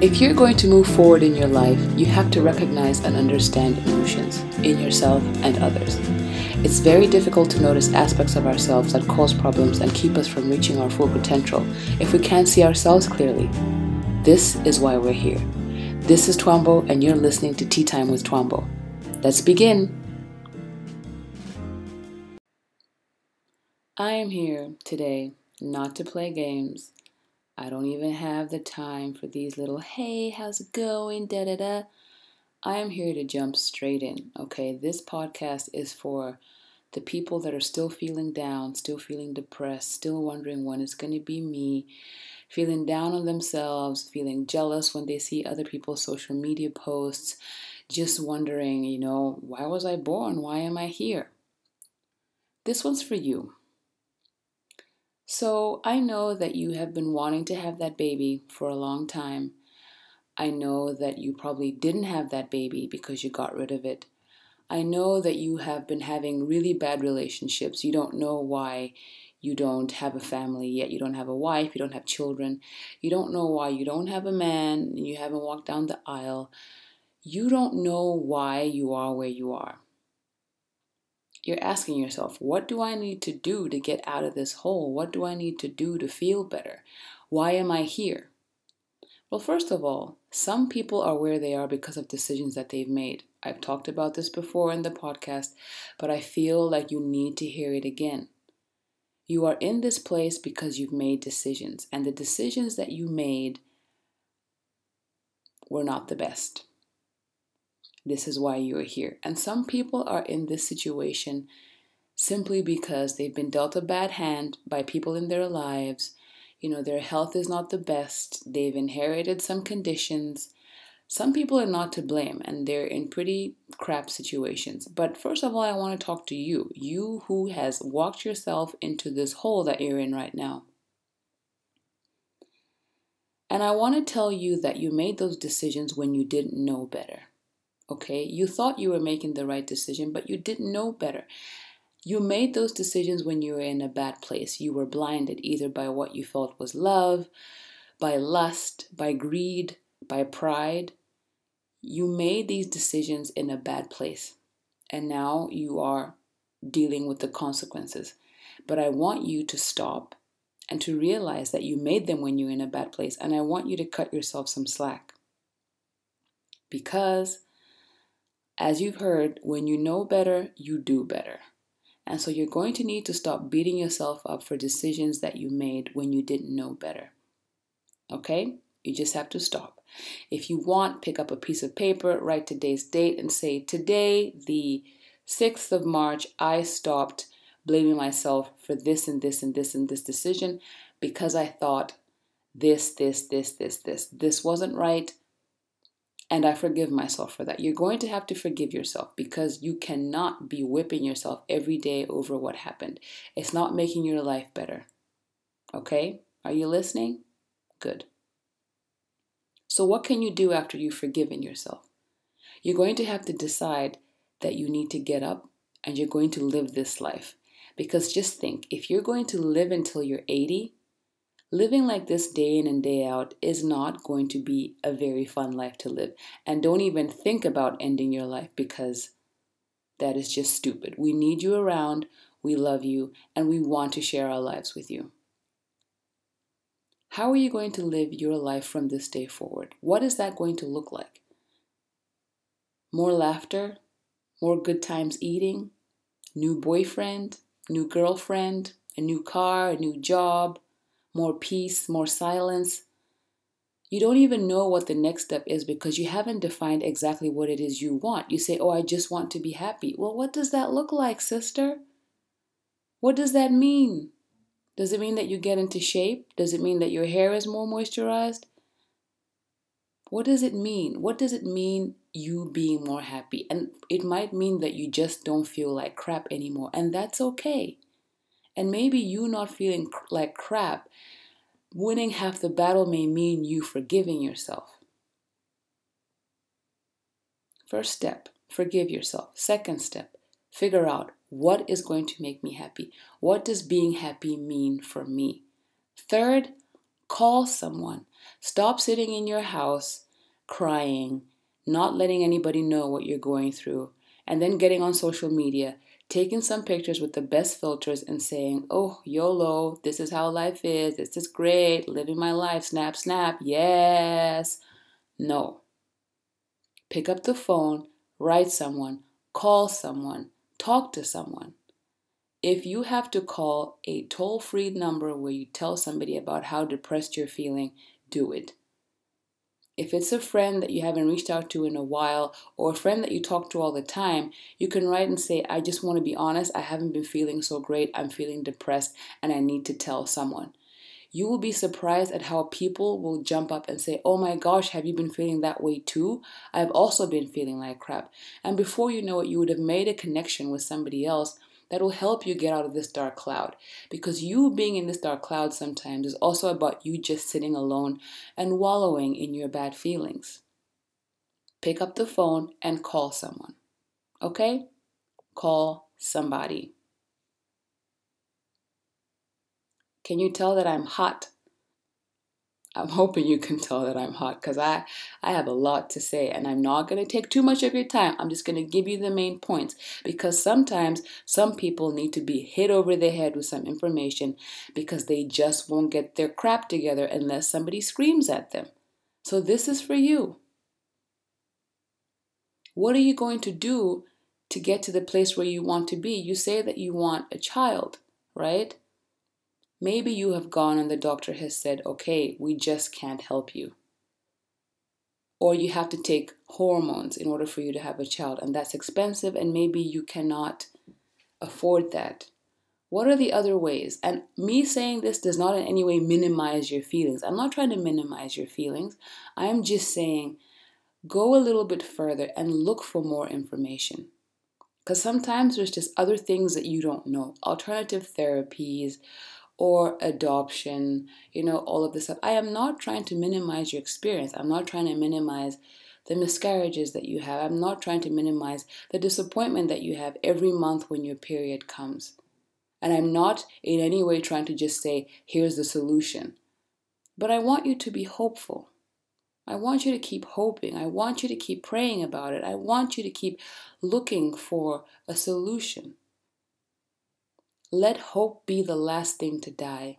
If you're going to move forward in your life, you have to recognize and understand emotions in yourself and others. It's very difficult to notice aspects of ourselves that cause problems and keep us from reaching our full potential if we can't see ourselves clearly. This is why we're here. This is Twambo, and you're listening to Tea Time with Twambo. Let's begin. I am here today not to play games. I don't even have the time for these little, hey, how's it going? Da da da. I am here to jump straight in, okay? This podcast is for the people that are still feeling down, still feeling depressed, still wondering when it's going to be me, feeling down on themselves, feeling jealous when they see other people's social media posts, just wondering, you know, why was I born? Why am I here? This one's for you. So I know that you have been wanting to have that baby for a long time. I know that you probably didn't have that baby because you got rid of it. I know that you have been having really bad relationships. You don't know why you don't have a family yet. You don't have a wife. You don't have children. You don't know why you don't have a man. You haven't walked down the aisle. You don't know why you are where you are you're asking yourself, what do I need to do to get out of this hole? What do I need to do to feel better? Why am I here? Well, first of all, some people are where they are because of decisions that they've made. I've talked about this before in the podcast, but I feel like you need to hear it again. You are in this place because you've made decisions, and the decisions that you made were not the best. This is why you are here. And some people are in this situation simply because they've been dealt a bad hand by people in their lives. You know, their health is not the best. They've inherited some conditions. Some people are not to blame and they're in pretty crap situations. But first of all, I want to talk to you, you who has walked yourself into this hole that you're in right now. And I want to tell you that you made those decisions when you didn't know better. Okay, you thought you were making the right decision, but you didn't know better. You made those decisions when you were in a bad place. You were blinded either by what you felt was love, by lust, by greed, by pride. You made these decisions in a bad place, and now you are dealing with the consequences. But I want you to stop and to realize that you made them when you're in a bad place, and I want you to cut yourself some slack. Because as you've heard, when you know better, you do better. And so you're going to need to stop beating yourself up for decisions that you made when you didn't know better. Okay? You just have to stop. If you want, pick up a piece of paper, write today's date, and say, Today, the 6th of March, I stopped blaming myself for this and this and this and this decision because I thought this, this, this, this, this. This wasn't right. And I forgive myself for that. You're going to have to forgive yourself because you cannot be whipping yourself every day over what happened. It's not making your life better. Okay? Are you listening? Good. So, what can you do after you've forgiven yourself? You're going to have to decide that you need to get up and you're going to live this life. Because just think if you're going to live until you're 80, living like this day in and day out is not going to be a very fun life to live. And don't even think about ending your life because that is just stupid. We need you around, we love you, and we want to share our lives with you. How are you going to live your life from this day forward? What is that going to look like? More laughter? More good times eating? New boyfriend? New girlfriend? A new car? A new job? More peace, more silence. You don't even know what the next step is because you haven't defined exactly what it is you want. You say, Oh, I just want to be happy. Well, what does that look like, sister? What does that mean? Does it mean that you get into shape? Does it mean that your hair is more moisturized? What does it mean? What does it mean you being more happy? And it might mean that you just don't feel like crap anymore, and that's okay. And maybe you not feeling like crap, winning half the battle may mean you forgiving yourself. First step, forgive yourself. Second step, figure out what is going to make me happy. What does being happy mean for me? Third, Call someone. Stop sitting in your house crying, not letting anybody know what you're going through, and then getting on social media, taking some pictures with the best filters and saying, Oh, YOLO, this is how life is, this is great, living my life, snap, snap, yes. No. Pick up the phone, write someone, call someone, talk to someone. If you have to call a toll free number where you tell somebody about how depressed you're feeling, do it. If it's a friend that you haven't reached out to in a while or a friend that you talk to all the time, you can write and say, I just want to be honest, I haven't been feeling so great, I'm feeling depressed, and I need to tell someone. You will be surprised at how people will jump up and say, Oh my gosh, have you been feeling that way too? I've also been feeling like crap. And before you know it, you would have made a connection with somebody else that will help you get out of this dark cloud. Because you being in this dark cloud sometimes is also about you just sitting alone and wallowing in your bad feelings. Pick up the phone and call someone. Okay? Call somebody. Can you tell that I'm hot? I'm hoping you can tell that I'm hot because I, I have a lot to say and I'm not going to take too much of your time. I'm just going to give you the main points because sometimes some people need to be hit over the head with some information because they just won't get their crap together unless somebody screams at them. So this is for you. What are you going to do to get to the place where you want to be? You say that you want a child, right? Maybe you have gone and the doctor has said, okay, we just can't help you. Or you have to take hormones in order for you to have a child, and that's expensive, and maybe you cannot afford that. What are the other ways? And me saying this does not in any way minimize your feelings. I'm not trying to minimize your feelings. I'm just saying go a little bit further and look for more information. Because sometimes there's just other things that you don't know alternative therapies or adoption, you know, all of this stuff. I am not trying to minimize your experience. I'm not trying to minimize the miscarriages that you have. I'm not trying to minimize the disappointment that you have every month when your period comes. And I'm not in any way trying to just say, here's the solution. But I want you to be hopeful. I want you to keep hoping. I want you to keep praying about it. I want you to keep looking for a solution. Let hope be the last thing to die.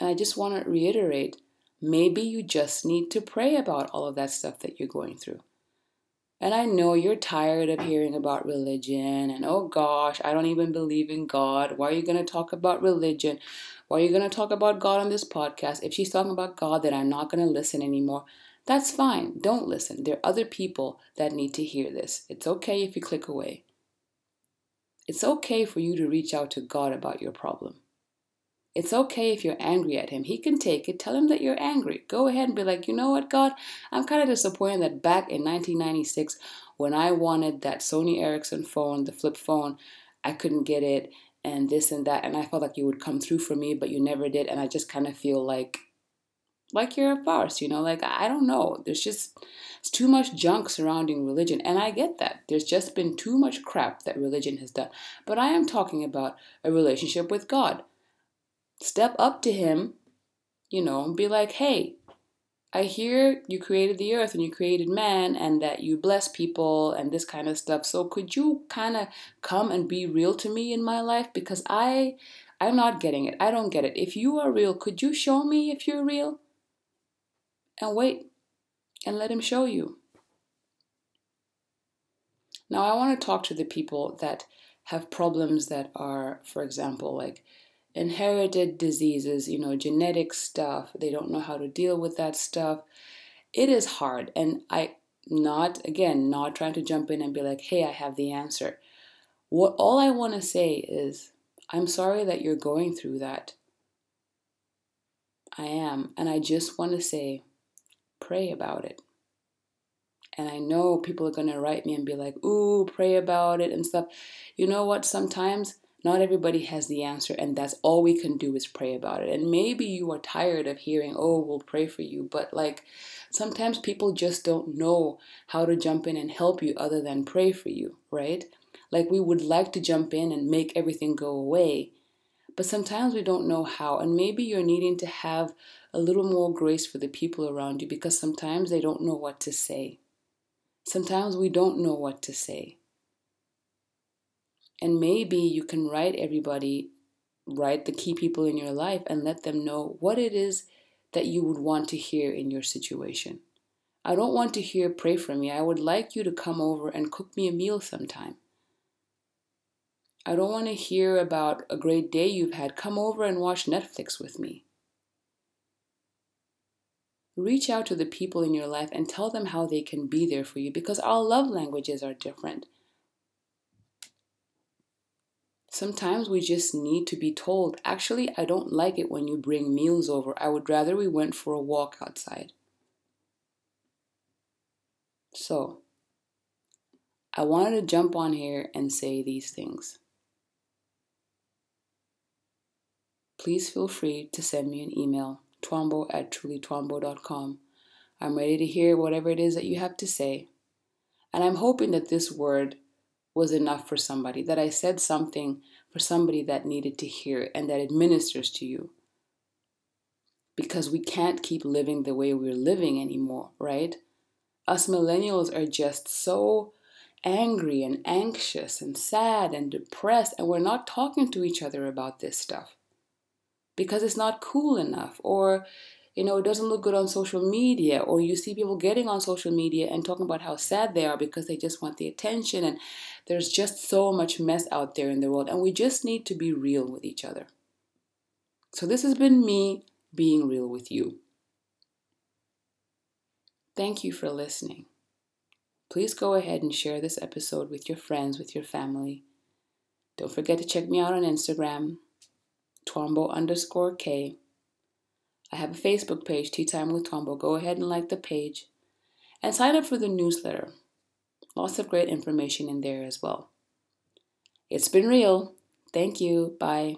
And I just want to reiterate maybe you just need to pray about all of that stuff that you're going through. And I know you're tired of hearing about religion and oh gosh, I don't even believe in God. Why are you going to talk about religion? Why are you going to talk about God on this podcast? If she's talking about God, then I'm not going to listen anymore. That's fine. Don't listen. There are other people that need to hear this. It's okay if you click away. It's okay for you to reach out to God about your problem. It's okay if you're angry at Him. He can take it. Tell Him that you're angry. Go ahead and be like, you know what, God? I'm kind of disappointed that back in 1996, when I wanted that Sony Ericsson phone, the flip phone, I couldn't get it, and this and that. And I felt like you would come through for me, but you never did. And I just kind of feel like like you're a farce, you know, like I don't know. There's just too much junk surrounding religion, and I get that. There's just been too much crap that religion has done. But I am talking about a relationship with God. Step up to him, you know, and be like, "Hey, I hear you created the earth and you created man and that you bless people and this kind of stuff. So could you kind of come and be real to me in my life because I I'm not getting it. I don't get it. If you are real, could you show me if you're real? And wait and let Him show you. Now, I want to talk to the people that have problems that are, for example, like inherited diseases, you know, genetic stuff. They don't know how to deal with that stuff. It is hard. And I, not, again, not trying to jump in and be like, hey, I have the answer. What all I want to say is, I'm sorry that you're going through that. I am. And I just want to say, pray about it. And I know people are going to write me and be like, ooh, pray about it and stuff. You know what? Sometimes not everybody has the answer, and that's all we can do is pray about it. And maybe you are tired of hearing, oh, we'll pray for you. But like sometimes people just don't know how to jump in and help you other than pray for you, right? Like we would like to jump in and make everything go away. But sometimes we don't know how, and maybe you're needing to have a little more grace for the people around you because sometimes they don't know what to say. Sometimes we don't know what to say. And maybe you can write everybody, write the key people in your life, and let them know what it is that you would want to hear in your situation. I don't want to hear pray for me. I would like you to come over and cook me a meal sometime. I don't want to hear about a great day you've had. Come over and watch Netflix with me. Reach out to the people in your life and tell them how they can be there for you because our love languages are different. Sometimes we just need to be told, actually, I don't like it when you bring meals over. I would rather we went for a walk outside. So, I wanted to jump on here and say these things. please feel free to send me an email, twambo at trulytwambo.com. I'm ready to hear whatever it is that you have to say. And I'm hoping that this word was enough for somebody, that I said something for somebody that needed to hear it and that it ministers to you. Because we can't keep living the way we're living anymore, right? Us millennials are just so angry and anxious and sad and depressed, and we're not talking to each other about this stuff because it's not cool enough or you know, it doesn't look good on social media, or you see people getting on social media and talking about how sad they are because they just want the attention, and there's just so much mess out there in the world, and we just need to be real with each other. So, this has been me being real with you. Thank you for listening. Please go ahead and share this episode with your friends, with your family. Don't forget to check me out on Instagram Twambo underscore K. I have a Facebook page, Tea Time with Twambo. Go ahead and like the page and sign up for the newsletter. Lots of great information in there as well. It's been real. Thank you. Bye.